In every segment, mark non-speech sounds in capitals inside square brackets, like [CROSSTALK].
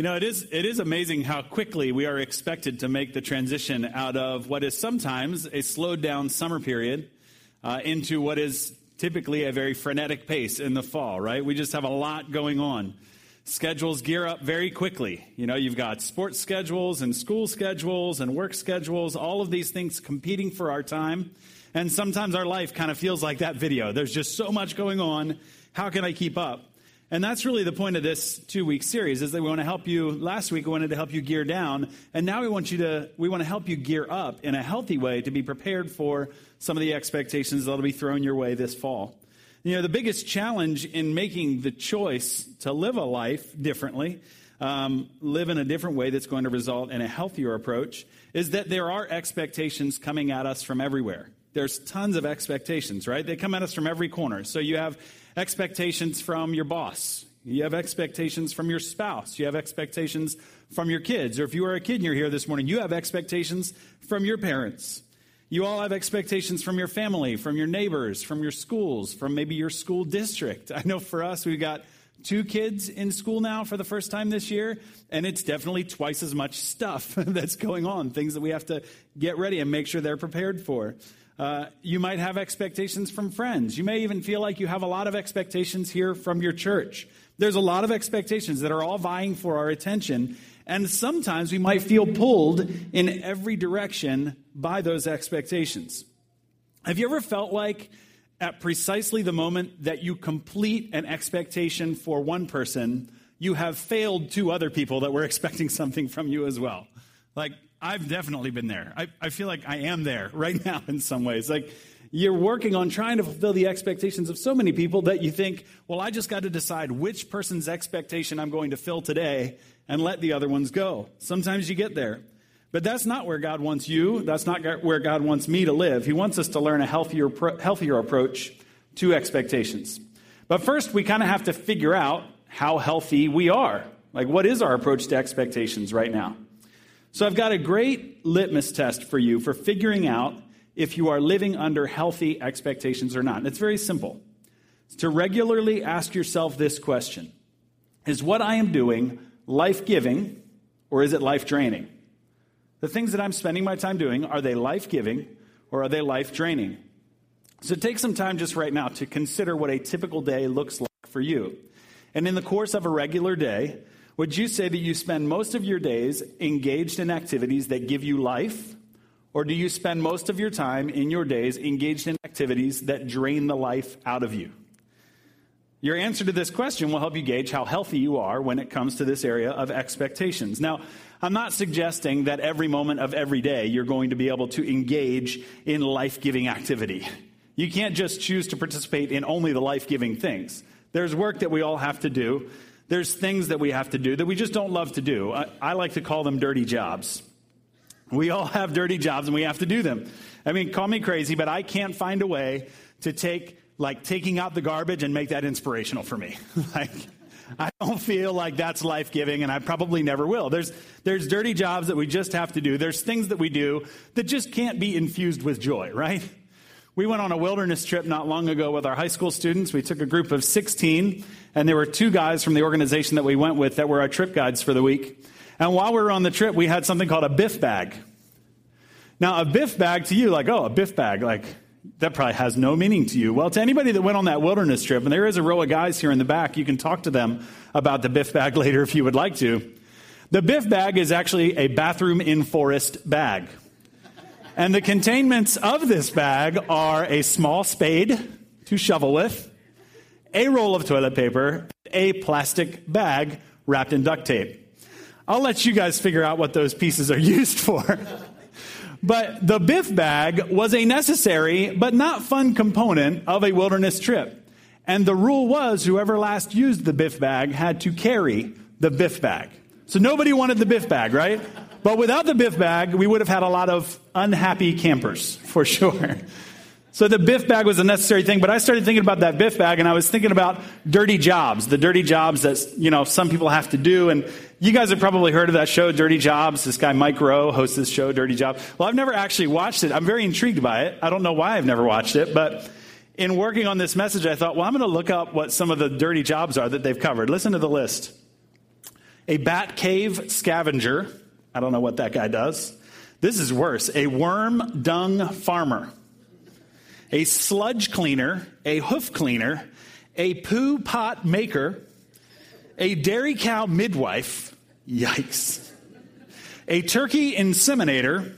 You know, it is, it is amazing how quickly we are expected to make the transition out of what is sometimes a slowed down summer period uh, into what is typically a very frenetic pace in the fall, right? We just have a lot going on. Schedules gear up very quickly. You know, you've got sports schedules and school schedules and work schedules, all of these things competing for our time. And sometimes our life kind of feels like that video. There's just so much going on. How can I keep up? And that's really the point of this two week series is that we want to help you. Last week, we wanted to help you gear down. And now we want you to, we want to help you gear up in a healthy way to be prepared for some of the expectations that'll be thrown your way this fall. You know, the biggest challenge in making the choice to live a life differently, um, live in a different way that's going to result in a healthier approach, is that there are expectations coming at us from everywhere. There's tons of expectations, right? They come at us from every corner. So you have expectations from your boss. You have expectations from your spouse. You have expectations from your kids. Or if you are a kid and you're here this morning, you have expectations from your parents. You all have expectations from your family, from your neighbors, from your schools, from maybe your school district. I know for us, we've got two kids in school now for the first time this year, and it's definitely twice as much stuff [LAUGHS] that's going on, things that we have to get ready and make sure they're prepared for. Uh, you might have expectations from friends. You may even feel like you have a lot of expectations here from your church. There's a lot of expectations that are all vying for our attention. And sometimes we might feel pulled in every direction by those expectations. Have you ever felt like at precisely the moment that you complete an expectation for one person, you have failed two other people that were [LAUGHS] expecting something from you as well? Like, I've definitely been there. I, I feel like I am there [LAUGHS] right now in some ways. Like you're working on trying to fulfill the expectations of so many people that you think, well, I just got to decide which person's expectation I'm going to fill today and let the other ones go. Sometimes you get there. But that's not where God wants you. That's not where God wants me to live. He wants us to learn a healthier, healthier approach to expectations. But first, we kind of have to figure out how healthy we are. Like, what is our approach to expectations right now? So I've got a great litmus test for you for figuring out if you are living under healthy expectations or not. And it's very simple. It's to regularly ask yourself this question Is what I am doing life giving or is it life draining? The things that I'm spending my time doing, are they life giving or are they life draining? So take some time just right now to consider what a typical day looks like for you. And in the course of a regular day, would you say that you spend most of your days engaged in activities that give you life? Or do you spend most of your time in your days engaged in activities that drain the life out of you? Your answer to this question will help you gauge how healthy you are when it comes to this area of expectations. Now, I'm not suggesting that every moment of every day you're going to be able to engage in life giving activity. You can't just choose to participate in only the life giving things. There's work that we all have to do there's things that we have to do that we just don't love to do. I, I like to call them dirty jobs. We all [LAUGHS] have dirty jobs and we have to do them. I mean, call me crazy, but I can't find a way to take, like, taking out the garbage and make that inspirational for me. [LAUGHS] like, I don't feel like that's life giving, and I probably never will. There's, there's dirty jobs that we just have to do. There's things that we do that just can't be infused with joy, right? We went on a wilderness trip not long ago with our high school students. We took a group of 16, and there were two guys from the organization that we went with that were our trip guides for the week. And while we were on the trip, we had something called a biff bag. Now, a biff bag to you, like, oh, a biff bag, like, that probably has no meaning to you. Well, to anybody that went on that wilderness trip, and there is a row of guys here in the back, you can talk to them about the biff bag [LAUGHS] later if you would like to. The biff bag is actually a bathroom in forest bag. And the containments of this bag are a small spade to shovel with, a roll of toilet paper, a plastic bag wrapped in duct tape. I'll let you guys figure out what those pieces are [LAUGHS] used for. but the biff bag was a necessary but not fun component of a wilderness trip. And the rule was whoever last used the biff bag had to carry the biff bag. So nobody wanted the biff bag, right? But without the biff bag, we would have had a lot of unhappy campers, for [LAUGHS] sure. So the biff bag was a necessary thing, but I started thinking about that biff bag and I was thinking about dirty jobs, the dirty jobs that, you know, some people have to do. And you guys have probably heard of that show, Dirty Jobs. This guy, Mike Rowe, hosts this show, Dirty Jobs. Well, I've never actually watched it. I'm very intrigued by it. I don't know why I've never watched it, but in working on this message, I thought, well, I'm going to look up what some of the dirty jobs are that they've covered. Listen to the list. a bat cave scavenger. I don't know what that guy does. This is worse a worm dung farmer, a sludge cleaner, a hoof cleaner, a poo pot maker, a dairy cow midwife. Yikes. A turkey inseminator,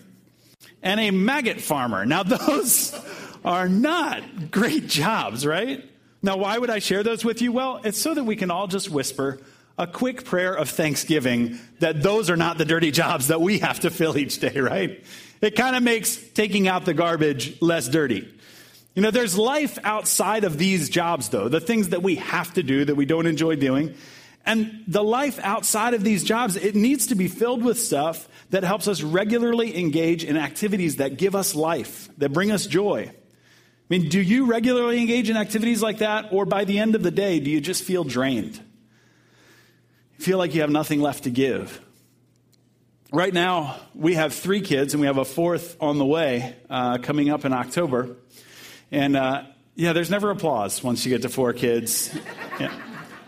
and a maggot farmer. Now, [LAUGHS] those are not great jobs, right? Now, why would I share those with you? Well, it's so that we can all just whisper a quick prayer of thanksgiving that those are not the dirty jobs that we have to fill each day, [LAUGHS] right? It kind of makes taking out the garbage less dirty. You know, there's life outside of these jobs, though, the things that we have to do that we don't enjoy doing. And the life outside of these jobs, it needs to be filled with stuff that helps us regularly engage in activities that give us life, that bring us joy. I mean, do you regularly engage in activities like that? Or by the end of the day, do you just feel drained? feel like you have nothing left to give. Right now, we have three kids, and we have a fourth on the way uh, coming up in October. And uh, yeah, there's never applause once you get to four kids. Yeah.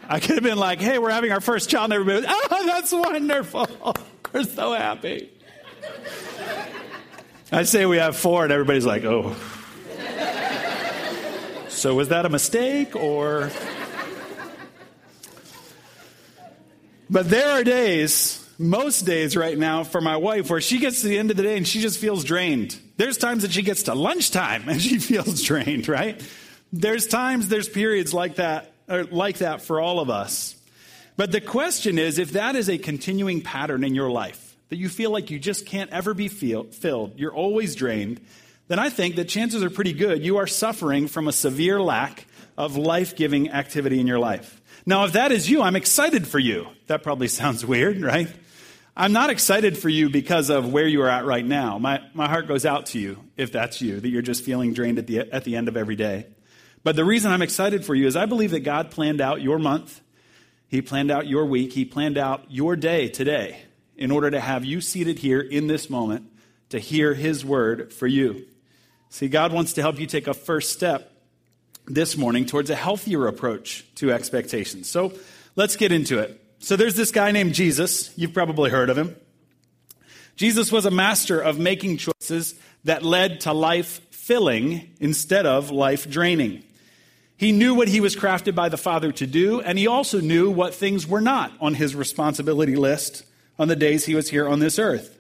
I could have been like, hey, we're having our first child, and everybody was, oh, that's wonderful. [LAUGHS] we're so happy. I say we have four, and everybody's like, oh. so was that a mistake, or. But there are days, most days right now, for my wife where she gets to the end of the day and she just feels drained. There's times that she gets to lunchtime [LAUGHS] and she feels drained, right? There's times, there's periods like that, like that for all of us. But the question is if that is a continuing pattern in your life, that you feel like you just can't ever be feel, filled, you're always drained, then I think that chances are pretty good you are suffering from a severe lack of life giving activity in your life. Now, if that is you, I'm excited for you. That probably sounds weird, right? I'm not excited for you because of where you are at right now. My, my heart goes out to you if that's you, that you're just feeling drained at the, at the end of every day. But the reason I'm excited for you is I believe that God planned out your month, He planned out your week, He planned out your day today in order to have you seated here in this moment to hear His word for you. See, God wants to help you take a first step this morning towards a healthier approach to expectations. So let's get into it. So there's this guy named Jesus. You've probably heard of him. Jesus was a master of making choices that led to life filling instead of life draining. He knew what he was crafted by the Father to do, and he also knew what things were not on his responsibility list on the days he was here on this earth.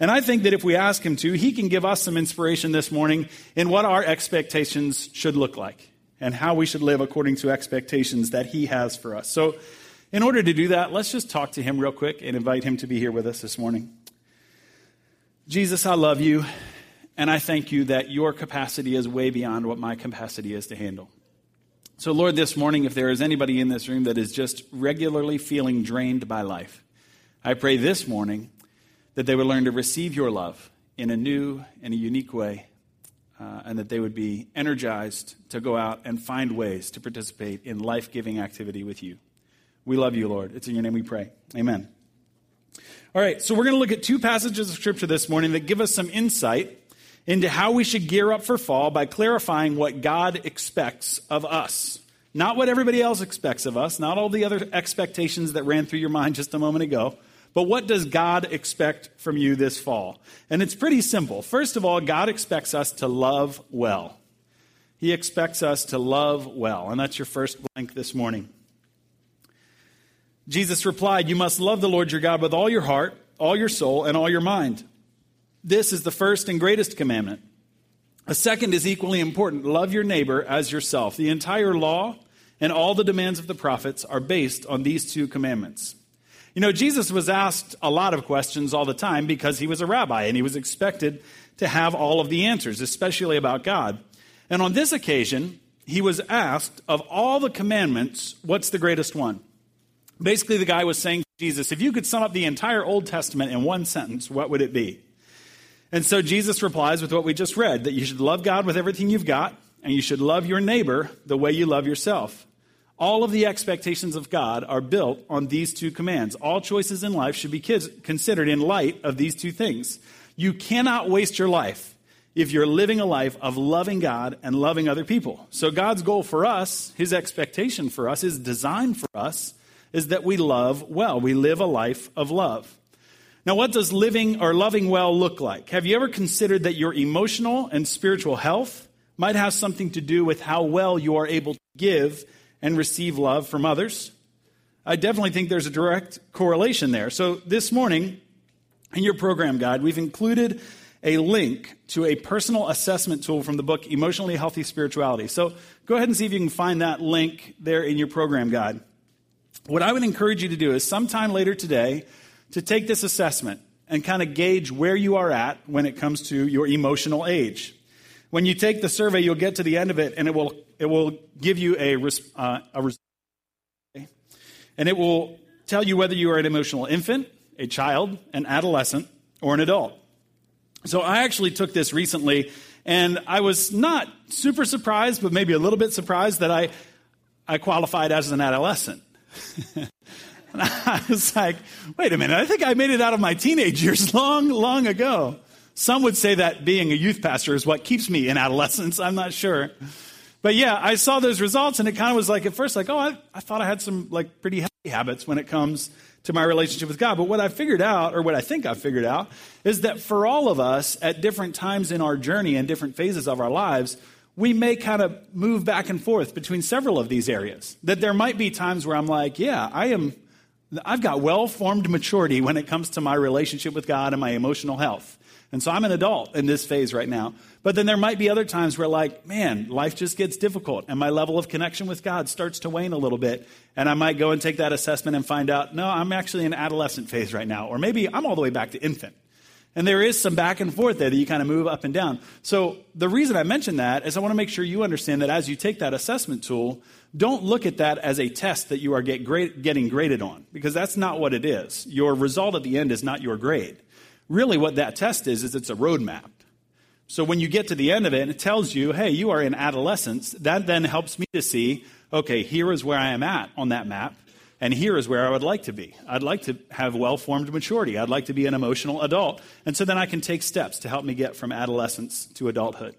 And I think that if we ask him to, he can give us some inspiration this morning in what our expectations should look like and how we should live according to expectations that He has for us. So, in order to do that, let's just talk to Him real quick and invite Him to be here with us this morning. Jesus, I love you, and I thank you that your capacity is way beyond what my capacity is to handle. So, Lord, this morning, if there is anybody in this room that is just regularly feeling drained by life, I pray this morning that they would learn to receive your love in a new and a unique way uh, and that they would be energized to go out and find ways to participate in life giving activity with you. We love you, Lord. It's in your name we pray. Amen. All right, so we're going to look at two passages of Scripture this morning that give us some insight into how we should gear up for fall by clarifying what God expects of us. Not what everybody else expects of us, not all the other expectations that ran through your mind just a moment ago, but what does God expect from you this fall? And it's pretty simple. First of all, God expects us to love well. He expects us to love well. And that's your first blank this morning. Jesus replied, You must love the Lord your God with all your heart, all your soul, and all your mind. This is the first and greatest commandment. A second is equally important love your neighbor as yourself. The entire law and all the demands of the prophets are based on these two commandments. You know, Jesus was asked a lot of questions all the time because he was a rabbi and he was expected to have all of the answers, especially about God. And on this occasion, he was asked, of all the commandments, what's the greatest one? Basically, the guy was saying Jesus, if you could sum up the entire Old Testament in one sentence, what would it be? And so Jesus replies with what we just read that you should love God with everything you've got, and you should love your neighbor the way you love yourself. All of the expectations of God are built on these two commands. All choices in life should be considered in light of these two things. You cannot waste your life if you're living a life of loving God and loving other people. So, God's goal for us, His expectation for us, His design for us, is that we love well. We live a life of love. Now, what does living or loving well look like? Have you ever considered that your emotional and spiritual health might have something to do with how well you are able to give and receive love from others? I definitely think there's a direct correlation there. So this morning, in your program guide, we've included a link to a personal assessment tool from the book Emotionally Healthy Spirituality. So go ahead and see if you can find that link there in your program guide. What I would encourage you to do is sometime later today to take this assessment and kind of gauge where you are at when it comes to your emotional age. When you take the survey, you'll get to the end of it and it will, it will give you a, uh, a result. And it will tell you whether you are an emotional infant, a child, an adolescent, or an adult. So I actually took this recently, and I was not super surprised, but maybe a little bit surprised that I, I qualified as an adolescent. [LAUGHS] and I was like, wait a minute, I think I made it out of my teenage years [LAUGHS] long, long ago. Some would say that being a youth pastor is what keeps me in adolescence. I'm not sure. But yeah, I saw those results, and it kind of was like at first, like, oh, I, I thought I had some like pretty healthy habits when it comes to my relationship with God. But what I figured out, or what I think I figured out, is that for all of us at different times in our journey and different phases of our lives, we may kind of move back and forth between several of these areas. That there might be times where I'm like, yeah, I am, I've got well formed maturity when it comes to my relationship with God and my emotional health. And so I'm an adult in this phase right now. But then there might be other times where, like, man, life just gets difficult and my level of connection with God starts to wane a little bit. And I might go and take that assessment and find out, no, I'm actually in adolescent phase right now. Or maybe I'm all the way back to infant. And there is some back and forth there that you kind of move up and down. So the reason I mention that is I want to make sure you understand that as you take that assessment tool, don't look at that as a test that you are get getting graded on, because that's not what it is. Your result at the end is not your grade. Really, what that test is, is it's a roadmap. So when you get to the end of it and it tells you, hey, you are in adolescence, that then helps me to see, okay, here is where I am at on that map, and here is where I would like to be. I'd like to have well formed maturity. I'd like to be an emotional adult. And so then I can take steps to help me get from adolescence to adulthood.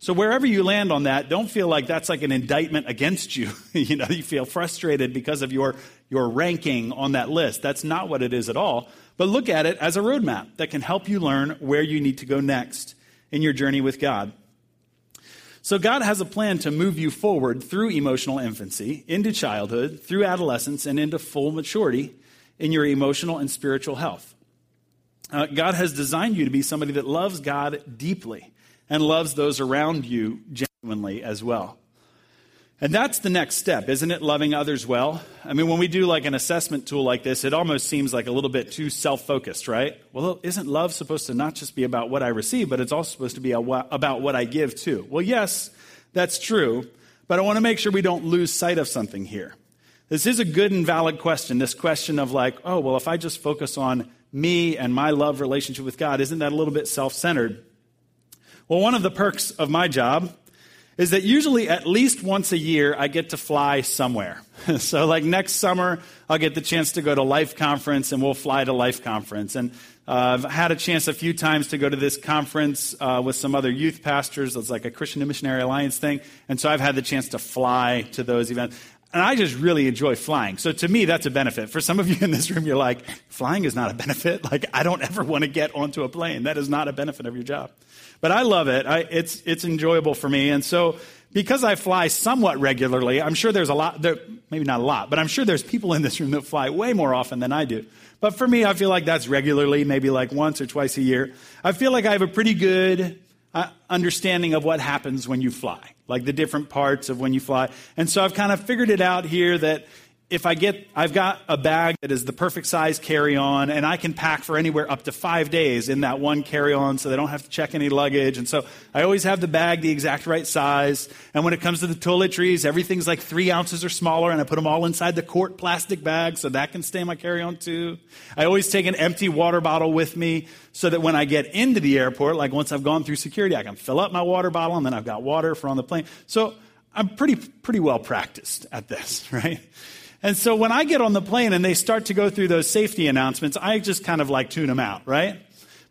So wherever you land on that, don't feel like that's like an indictment against you. [LAUGHS] you know, you feel frustrated because of your, your ranking on that list. That's not what it is at all. But look at it as a roadmap that can help you learn where you need to go next in your journey with God. So, God has a plan to move you forward through emotional infancy, into childhood, through adolescence, and into full maturity in your emotional and spiritual health. Uh, God has designed you to be somebody that loves God deeply and loves those around you genuinely as well. And that's the next step, isn't it? Loving others well. I mean, when we do like an assessment tool like this, it almost seems like a little bit too self focused, right? Well, isn't love supposed to not just be about what I receive, but it's also supposed to be about what I give too? Well, yes, that's true, but I want to make sure we don't lose sight of something here. This is a good and valid question. This question of like, oh, well, if I just focus on me and my love relationship with God, isn't that a little bit self centered? Well, one of the perks of my job is that usually at least once a year I get to fly somewhere. [LAUGHS] so, like next summer, I'll get the chance to go to Life Conference and we'll fly to Life Conference. And uh, I've had a chance a few times to go to this conference uh, with some other youth pastors. It's like a Christian Missionary Alliance thing. And so I've had the chance to fly to those events. And I just really enjoy flying. So to me, that's a benefit. For some of you in this room, you're like, flying is not a benefit. [LAUGHS] Like, I don't ever want to get onto a plane. That is not a benefit of your job. But I love it. I, it's, it's enjoyable for me. And so because I fly somewhat regularly, I'm sure there's a lot, there, maybe not a lot, but I'm sure there's people in this room that fly way more often than I do. But for me, I feel like that's regularly, maybe like once or twice a year. I feel like I have a pretty good uh, understanding of what happens when you fly, like the different parts of when you fly. And so I've kind of figured it out here that if I get, I've got a bag that is the perfect size carry on, and I can pack for anywhere up to five days in that one carry on so they don't have to check any luggage. And so I always have the bag the exact right size. And when it comes to the toiletries, everything's like three ounces or smaller, and I put them all inside the quart plastic bag so that can stay in my carry on too. I always take an empty water bottle with me so that when I get into the airport, like once I've gone through security, I can fill up my water bottle and then I've got water for on the plane. So I'm pretty, pretty well practiced at this, [LAUGHS] right? And so when I get on the plane and they start to go through those safety announcements, I just kind of like tune them out, right?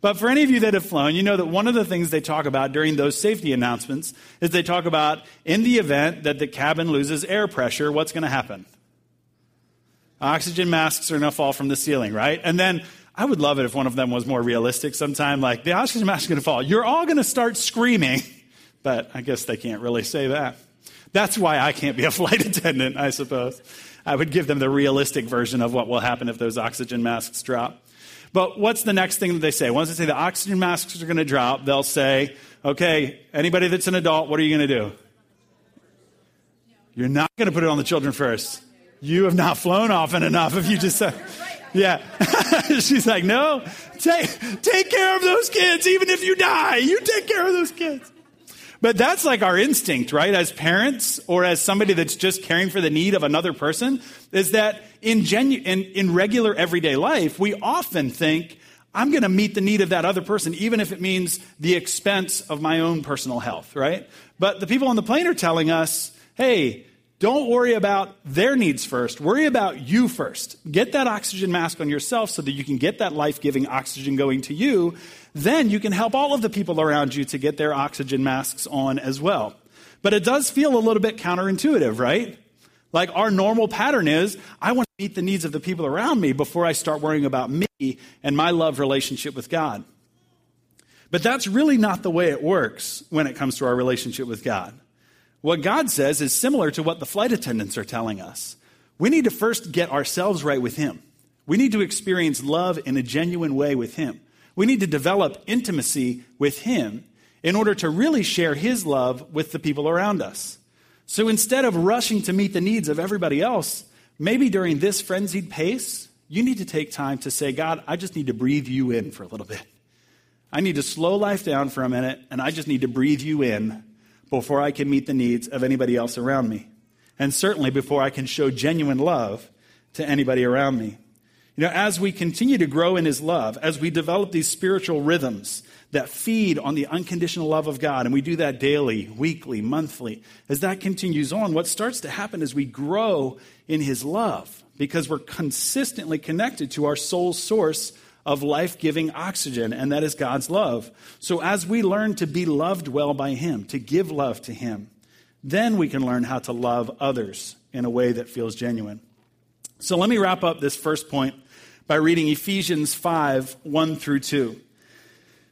But for any of you that have flown, you know that one of the things they talk about during those safety announcements is they talk about in the event that the cabin loses air pressure, what's going to happen? Oxygen masks are going to fall from the ceiling, right? And then I would love it if one of them was more realistic sometime, like the oxygen mask is going to fall. You're all going to start screaming. But I guess they can't really say that. That's why I can't be a flight [LAUGHS] attendant, I suppose. I would give them the realistic version of what will happen if those oxygen masks drop. But what's the next thing that they say? Once they say the oxygen masks are going to drop, they'll say, okay, anybody that's an adult, what are you going to do? You're not going to put it on the children first. You have not flown often enough if you just said, yeah. [LAUGHS] She's like, no, take, take care of those kids, even if you die. You take care of those kids. But that's like our instinct, right? As parents or as somebody that's just caring for the need of another person, is that in, genu- in, in regular everyday life, we often think, I'm going to meet the need of that other person, even if it means the expense of my own personal health, right? But the people on the plane are telling us, hey, don't worry about their needs first. Worry about you first. Get that oxygen mask on yourself so that you can get that life giving oxygen going to you. Then you can help all of the people around you to get their oxygen masks on as well. But it does feel a little bit counterintuitive, right? Like our normal pattern is, I want to meet the needs of the people around me before I start worrying about me and my love relationship with God. But that's really not the way it works when it comes to our relationship with God. What God says is similar to what the flight attendants are telling us. We need to first get ourselves right with Him. We need to experience love in a genuine way with Him. We need to develop intimacy with Him in order to really share His love with the people around us. So instead of rushing to meet the needs of everybody else, maybe during this frenzied pace, you need to take time to say, God, I just need to breathe you in for a little bit. I need to slow life down for a minute, and I just need to breathe you in before I can meet the needs of anybody else around me. And certainly before I can show genuine love to anybody around me. You know, as we continue to grow in His love, as we develop these spiritual rhythms that feed on the unconditional love of God, and we do that daily, weekly, monthly, as that continues on, what starts to happen is we grow in His love because we're consistently connected to our soul's source of life giving oxygen, and that is God's love. So, as we learn to be loved well by Him, to give love to Him, then we can learn how to love others in a way that feels genuine. So, let me wrap up this first point by reading Ephesians 5 1 through 2.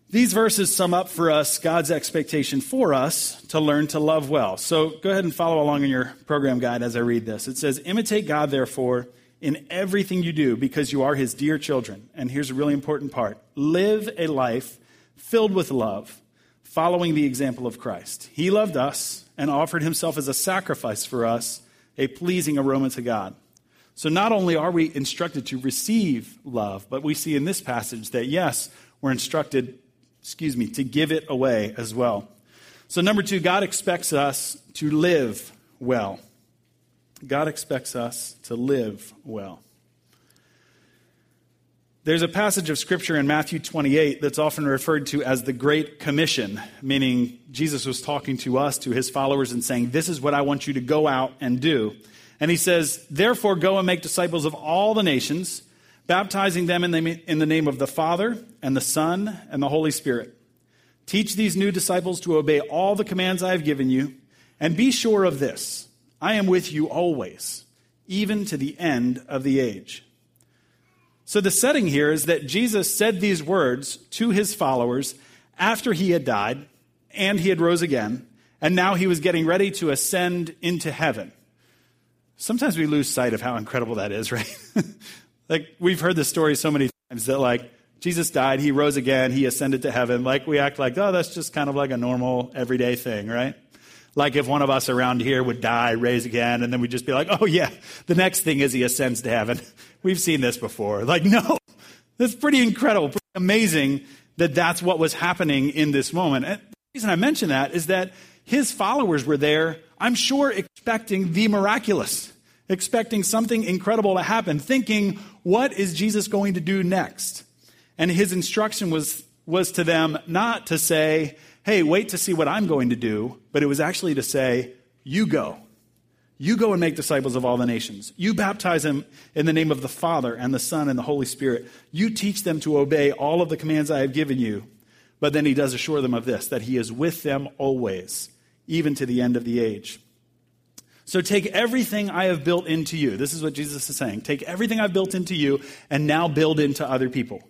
These verses sum up for us God's expectation for us to learn to love well. So go ahead and follow along in your program guide as I read this. It says, Imitate God, therefore, in everything you do because you are his dear children. And here's a really important part live a life filled with love, following the example of Christ. He loved us and offered himself as a sacrifice for us, a pleasing aroma to God. So not only are we instructed to receive love, but we see in this passage that yes, we're instructed, excuse me, to give it away as well. So number 2, God expects us to live well. God expects us to live well. There's a passage of scripture in Matthew 28 that's often referred to as the Great Commission, meaning Jesus was talking to us, to his followers, and saying, This is what I want you to go out and do. And he says, Therefore, go and make disciples of all the nations, baptizing them in the, in the name of the Father, and the Son, and the Holy Spirit. Teach these new disciples to obey all the commands I have given you, and be sure of this I am with you always, even to the end of the age. So the setting here is that Jesus said these words to his followers after he had died and he had rose again, and now he was getting ready to ascend into heaven. Sometimes we lose sight of how incredible that is, [LAUGHS] right? like we've heard this story so many times that like Jesus died, he rose again, he ascended to heaven. Like we act like, oh, that's just kind of like a normal everyday thing, right? Like if one of us around here would die, raise again, and then we'd just be like, oh, yeah, the next thing is he ascends to heaven. [LAUGHS] We've seen this before. Like, no, that's pretty incredible, pretty amazing that that's what was happening in this moment. And the reason I mention that is that his followers were there, I'm sure, expecting the miraculous, expecting something incredible to happen, thinking, what is Jesus going to do next? And his instruction was, was to them not to say, hey, wait to see what I'm going to do, but it was actually to say, you go. You go and make disciples of all the nations. You baptize them in the name of the Father and the Son and the Holy Spirit. You teach them to obey all of the commands I have given you. But then he does assure them of this that he is with them always, even to the end of the age. So take everything I have built into you. This is what Jesus is saying. Take everything I've built into you and now build into other people.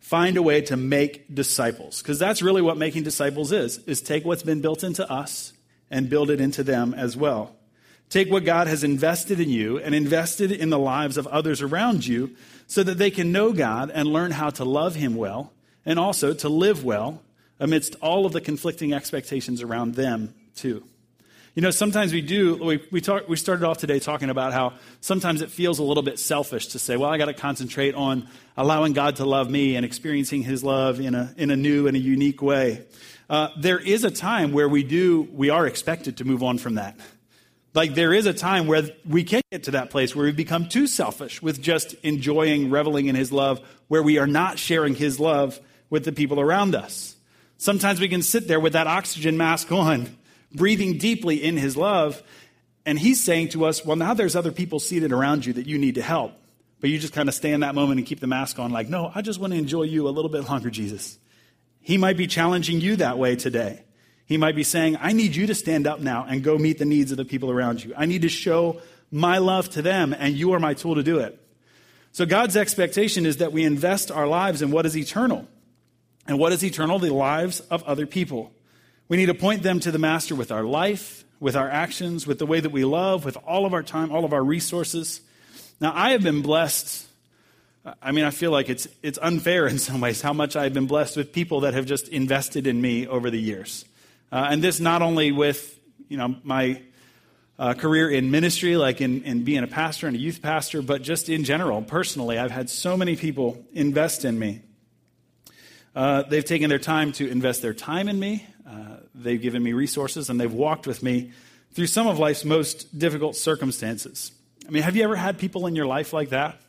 Find a way to make disciples because that's really what making disciples is is take what's been built into us and build it into them as well. Take what God has invested in you and invested in the lives of others around you so that they can know God and learn how to love him well and also to live well amidst all of the conflicting expectations around them too. You know, sometimes we do, we, we, talk, we started off today talking about how sometimes it feels a little bit selfish to say, well, I got to concentrate on allowing God to love me and experiencing his love in a, in a new and a unique way. Uh, there is a time where we do, we are expected to move on from that. Like there is a time where we can get to that place where we become too selfish with just enjoying, reveling in his love, where we are not sharing his love with the people around us. Sometimes we can sit there with that oxygen mask on breathing deeply in his love. And he's saying to us, well, now there's other people seated around you that you need to help. But you just kind of stay in that moment and keep the mask on, like, no, I just want to enjoy you a little bit longer, Jesus. He might be challenging you that way today. He might be saying, I need you to stand up now and go meet the needs of the people around you. I need to show my love to them, and you are my tool to do it. So God's expectation is that we invest our lives in what is eternal. And what is eternal? The lives of other people. We need to point them to the Master with our life, with our actions, with the way that we love, with all of our time, all of our resources. Now, I have been blessed. I mean, I feel like it's, it's unfair in [LAUGHS] some ways how much I've been blessed with people that have just invested in me over the years. Uh, and this not only with, you know, my uh, career in ministry, like in, in being a pastor and a youth pastor, but just in general, personally, I've had so many people invest in me. Uh, they've taken their time to invest their time in me. Uh, they've given me resources and they've walked with me through some of life's most difficult circumstances. I mean, have you ever had people in your life like that?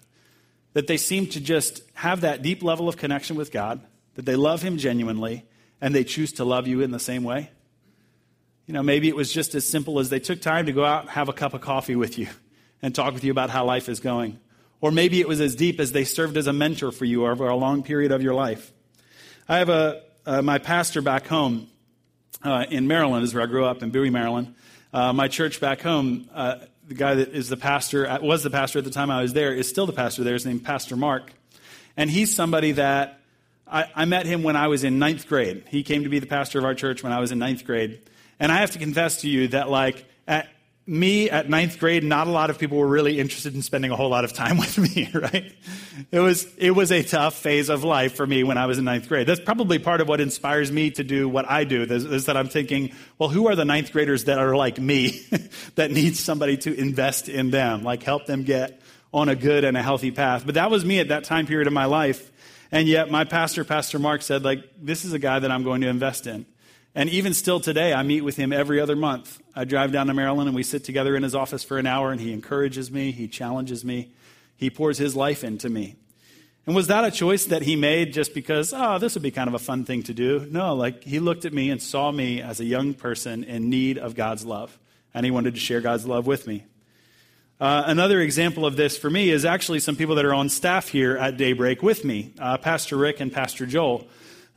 That they seem to just have that deep level of connection with God, that they love Him genuinely, and they choose to love you in the same way? You know, maybe it was just as simple as they took time to go out and have a cup of coffee with you and talk with you about how life is going. Or maybe it was as deep as they served as a mentor for you over a long period of your life. I have a, uh, my pastor back home uh, in Maryland, is where I grew up in Bowie, Maryland. Uh, my church back home, uh, the guy that is the pastor, uh, was the pastor at the time I was there, is still the pastor there. His name Pastor Mark. And he's somebody that I, I met him when I was in ninth grade. He came to be the pastor of our church when I was in ninth grade. And I have to confess to you that, like, at, me at ninth grade, not a lot of people were really interested in spending a whole lot of time [LAUGHS] with me, right? It was, it was a tough phase of life for me when I was in ninth grade. That's probably part of what inspires me to do what I do, is, is that I'm thinking, well, who are the ninth graders that are like me, [LAUGHS] that need somebody to invest in them, like help them get on a good and a healthy path? But that was me at that time period of my life. And yet my pastor, Pastor Mark, said, like, this is a guy that I'm going to invest in. And even still today, I meet with him every other month. I drive down to Maryland and we sit together in his office for an hour and he encourages me, he challenges me, he pours his life into me. And was that a choice that he made just because, oh, this would be kind of a fun thing to do? No, like he looked at me and saw me as a young person in need of God's love, and he wanted to share God's love with me. Uh, another example of this for me is actually some people that are on staff here at Daybreak with me uh, Pastor Rick and Pastor Joel.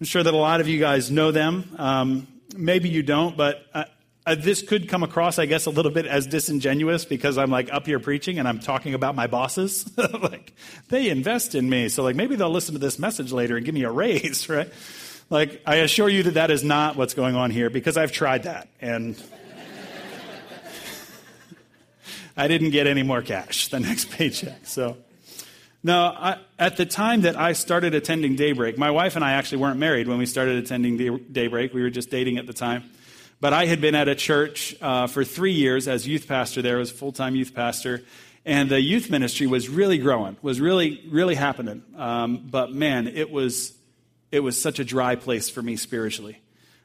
I'm sure that a lot of you guys know them. Um, maybe you don't, but uh, uh, this could come across, I guess, a little bit as disingenuous because I'm like up here preaching and I'm talking about my bosses. [LAUGHS] like, they invest in me. So, like, maybe they'll listen to this message later and give me a raise, [LAUGHS] right? Like, I assure you that that is not what's going on here because I've tried that and [LAUGHS] I didn't get any more cash the next paycheck. So, no, I, at the time that I started attending Daybreak, my wife and I actually weren't married when we started attending Daybreak. We were just dating at the time. But I had been at a church uh, for three years as youth pastor there, was full time youth pastor. And the youth ministry was really growing, was really, really happening. Um, but man, it was, it was such a dry place for me spiritually.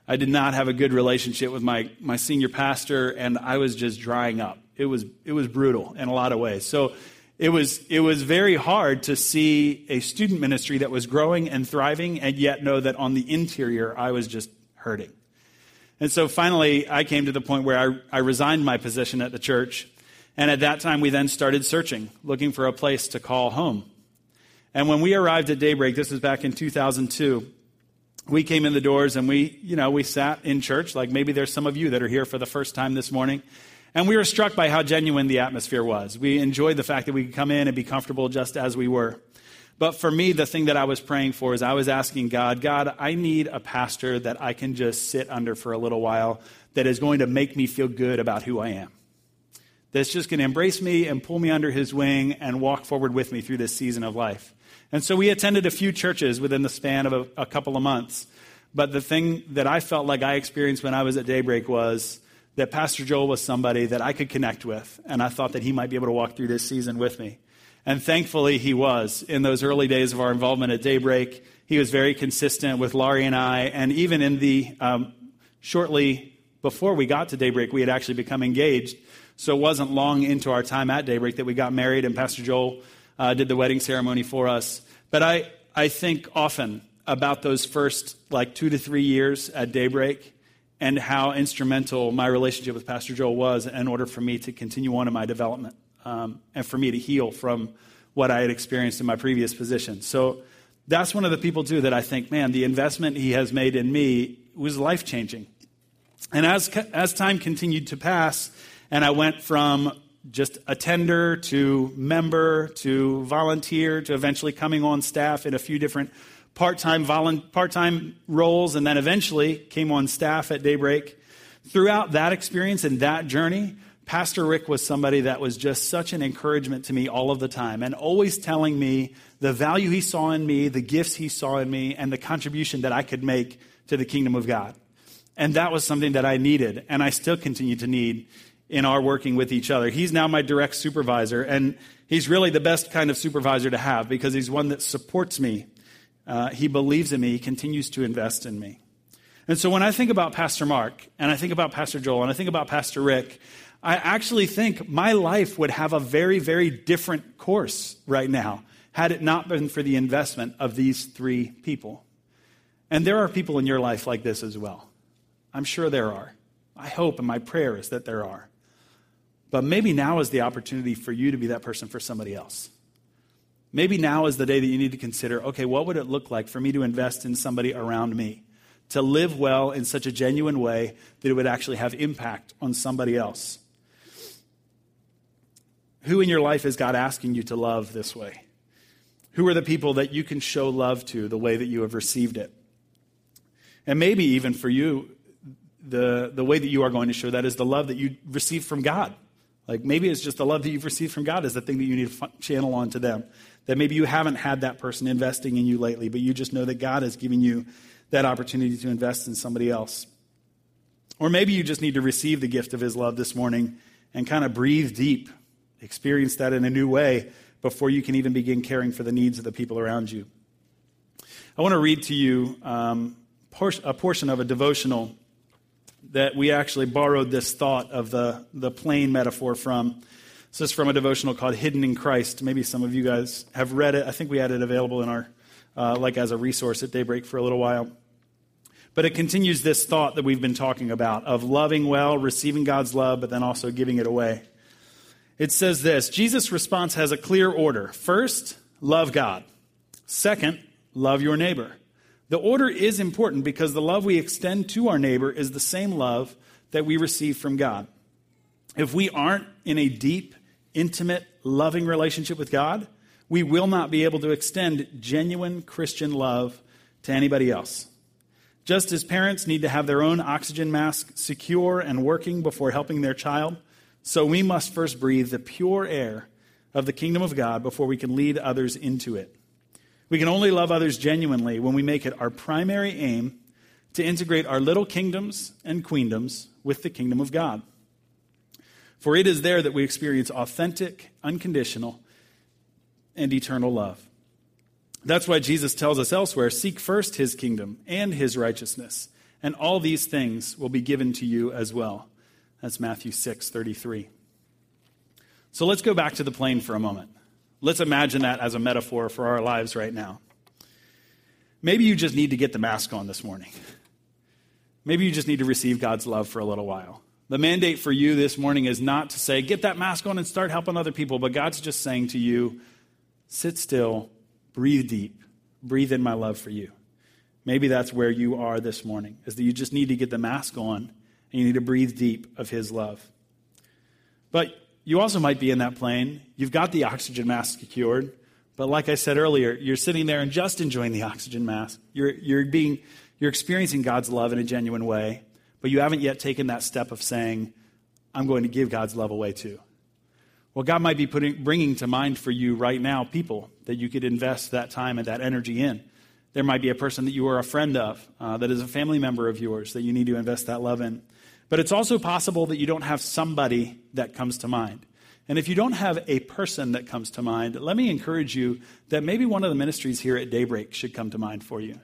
I did not have a good relationship with my, my senior pastor, and I was just drying up. It was, it was brutal in a lot of ways. So it was, it was very hard to see a student ministry that was growing and thriving and yet know that on the interior I was just hurting. And so finally, I came to the point where I, I resigned my position at the church. And at that time, we then started searching, looking for a place to call home. And when we arrived at Daybreak, this was back in 2002, we came in the doors and we, you know, we sat in church, like maybe there's some of you that are here for the first time this morning. And we were struck by how genuine the atmosphere was. We enjoyed the fact that we could come in and be comfortable just as we were. But for me, the thing that I was praying for is I was asking God, God, I need a pastor that I can just sit under for a little while that is going to make me feel good about who I am. That's just going to embrace me and pull me under his wing and walk forward with me through this season of life. And so we attended a few churches within the span of a, a couple of months. But the thing that I felt like I experienced when I was at Daybreak was that Pastor Joel was somebody that I could connect with, and I thought that he might be able to walk through this season with me. And thankfully, he was. In those early days of our involvement at Daybreak, he was very consistent with Laurie and I, and even in the um, shortly before we got to Daybreak, we had actually become engaged. So it wasn't long into our time at Daybreak that we got married, and Pastor Joel uh, did the wedding ceremony for us. But I, I think often about those first like two to three years at Daybreak and how instrumental my relationship with Pastor Joel was in order for me to continue on in my development um, and for me to heal from what I had experienced in my previous position. So that's one of the people, too, that I think, man, the investment he has made in me was life changing. And as, as time continued to pass, and I went from just attender to member to volunteer to eventually coming on staff in a few different part-time part-time roles and then eventually came on staff at Daybreak. Throughout that experience and that journey, Pastor Rick was somebody that was just such an encouragement to me all of the time and always telling me the value he saw in me, the gifts he saw in me, and the contribution that I could make to the kingdom of God. And that was something that I needed and I still continue to need in our working with each other. He's now my direct supervisor, and he's really the best kind of supervisor to have because he's one that supports me. Uh, he believes in me, he continues to invest in me. And so when I think about Pastor Mark, and I think about Pastor Joel, and I think about Pastor Rick, I actually think my life would have a very, very different course right now had it not been for the investment of these three people. And there are people in your life like this as well. I'm sure there are. I hope and my prayer is that there are. But maybe now is the opportunity for you to be that person for somebody else. Maybe now is the day that you need to consider okay, what would it look like for me to invest in somebody around me? To live well in such a genuine way that it would actually have impact on somebody else. Who in your life is God asking you to love this way? Who are the people that you can show love to the way that you have received it? And maybe even for you, the, the way that you are going to show that is the love that you receive from God. Like maybe it's just the love that you've received from God is the thing that you need to channel on to them. That maybe you haven't had that person investing in you lately, but you just know that God is giving you that opportunity to invest in somebody else. Or maybe you just need to receive the gift of His love this morning and kind of breathe deep, experience that in a new way before you can even begin caring for the needs of the people around you. I want to read to you um, a portion of a devotional that we actually borrowed this thought of the, the plane metaphor from. This is from a devotional called Hidden in Christ. Maybe some of you guys have read it. I think we had it available in our, uh, like as a resource at Daybreak for a little while. But it continues this thought that we've been talking about of loving well, receiving God's love, but then also giving it away. It says this Jesus' response has a clear order. First, love God. Second, love your neighbor. The order is important because the love we extend to our neighbor is the same love that we receive from God. If we aren't in a deep, intimate, loving relationship with God, we will not be able to extend genuine Christian love to anybody else. Just as parents need to have their own oxygen mask secure and working before helping their child, so we must first breathe the pure air of the kingdom of God before we can lead others into it. We can only love others genuinely when we make it our primary aim to integrate our little kingdoms and queendoms with the kingdom of God. For it is there that we experience authentic, unconditional, and eternal love. That's why Jesus tells us elsewhere seek first his kingdom and his righteousness, and all these things will be given to you as well. That's Matthew 6 33. So let's go back to the plane for a moment. Let's imagine that as a metaphor for our lives right now. Maybe you just need to get the mask on this morning. Maybe you just need to receive God's love for a little while. The mandate for you this morning is not to say, get that mask on and start helping other people, but God's just saying to you, sit still, breathe deep, breathe in my love for you. Maybe that's where you are this morning, is that you just need to get the mask on and you need to breathe deep of His love. But you also might be in that plane. You've got the oxygen mask secured. But like I said earlier, you're sitting there and just enjoying the oxygen mask. You're, you're, being, you're experiencing God's love in a genuine way, but you haven't yet taken that step of saying, I'm going to give God's love away too. Well, God might be putting, bringing to mind for you right now people that you could invest that time and that energy in. There might be a person that you are a friend of, uh, that is a family member of yours that you need to invest that love in. But it's also possible that you don't have somebody that comes to mind. And if you don't have a person that comes to mind, let me encourage you that maybe one of the ministries here at Daybreak should come to mind for you.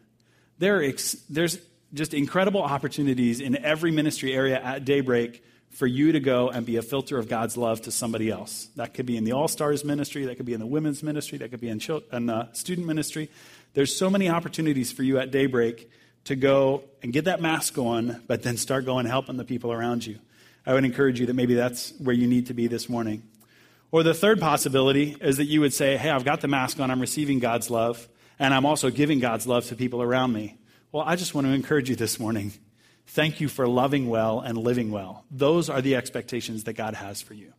There ex- there's just incredible opportunities in every ministry area at Daybreak for you to go and be a filter of God's love to somebody else. That could be in the All Stars ministry, that could be in the women's ministry, that could be in, in uh, student ministry. There's so many opportunities for you at Daybreak to go and get that mask on, but then start going helping the people around you. I would encourage you that maybe that's where you need to be this morning. Or the third possibility is that you would say, Hey, I've got the mask on, I'm receiving God's love, and I'm also giving God's love to people around me. Well, I just want to encourage you this morning. Thank you for loving well and living well. Those are the expectations that God has for you.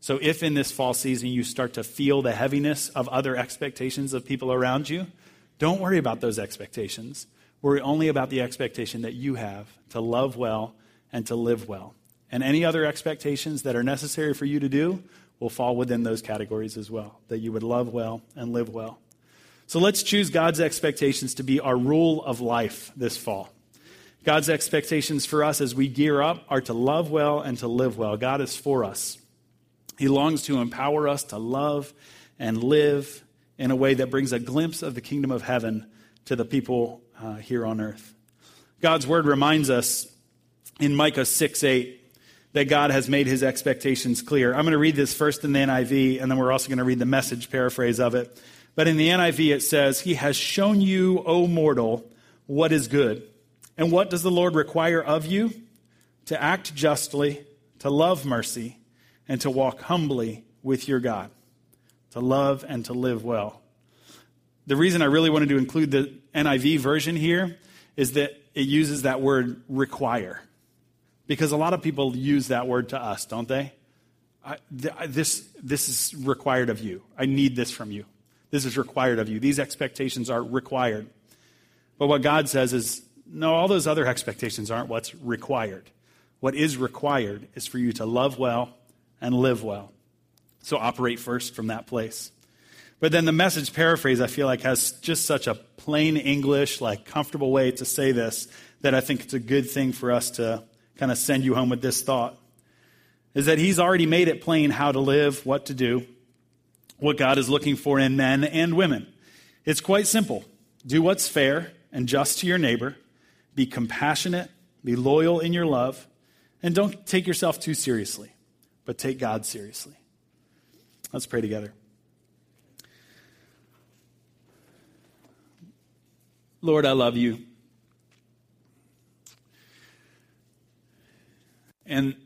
So, if in this fall season you start to feel the heaviness of other expectations of people around you, don't worry about those expectations. Worry only about the expectation that you have to love well and to live well. And any other expectations that are necessary for you to do will fall within those categories as well, that you would love well and live well. So let's choose God's expectations to be our rule of life this fall. God's expectations for us as we gear up are to love well and to live well. God is for us. He longs to empower us to love and live in a way that brings a glimpse of the kingdom of heaven to the people uh, here on earth. God's word reminds us in Micah 6 8 that God has made his expectations clear. I'm going to read this first in the NIV, and then we're also going to read the message paraphrase of it. But in the NIV, it says, He has shown you, O mortal, what is good. And what does the Lord require of you? To act justly, to love mercy, and to walk humbly with your God, to love and to live well. The reason I really wanted to include the NIV version here is that it uses that word require. Because a lot of people use that word to us, don't they? I, th- this, this is required of you. I need this from you. This is required of you. These expectations are required. But what God says is, no, all those other expectations aren't what's required. What is required is for you to love well and live well. So operate first from that place. But then the message paraphrase, I feel like, has just such a plain English, like comfortable way to say this that I think it's a good thing for us to kind of send you home with this thought is that he's already made it plain how to live, what to do, what God is looking for in men and women. It's quite simple. Do what's fair and just to your neighbor, be compassionate, be loyal in your love, and don't take yourself too seriously, but take God seriously. Let's pray together. Lord, I love you. And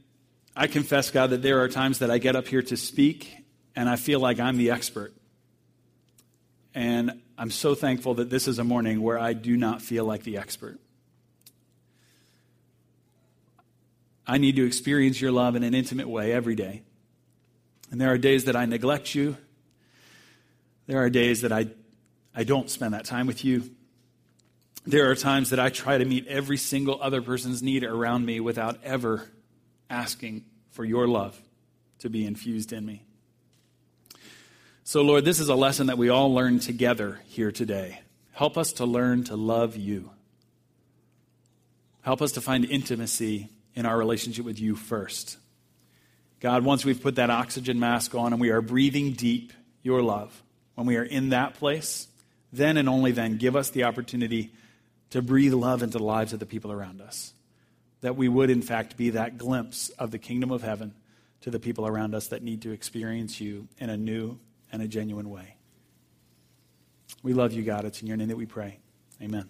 I confess, God, that there are times that I get up here to speak and I feel like I'm the expert. And I'm so thankful that this is a morning where I do not feel like the expert. I need to experience your love in an intimate way every day. And there are days that I neglect you. There are days that I, I don't spend that time with you. There are times that I try to meet every single other person's need around me without ever asking for your love to be infused in me. So, Lord, this is a lesson that we all learn together here today. Help us to learn to love you. Help us to find intimacy in our relationship with you first. God, once we've put that oxygen mask on and we are breathing deep your love, when we are in that place, then and only then give us the opportunity to breathe love into the lives of the people around us that we would, in fact, be that glimpse of the kingdom of heaven to the people around us that need to experience you in a new and a genuine way. We love you, God. It's in your name that we pray. Amen.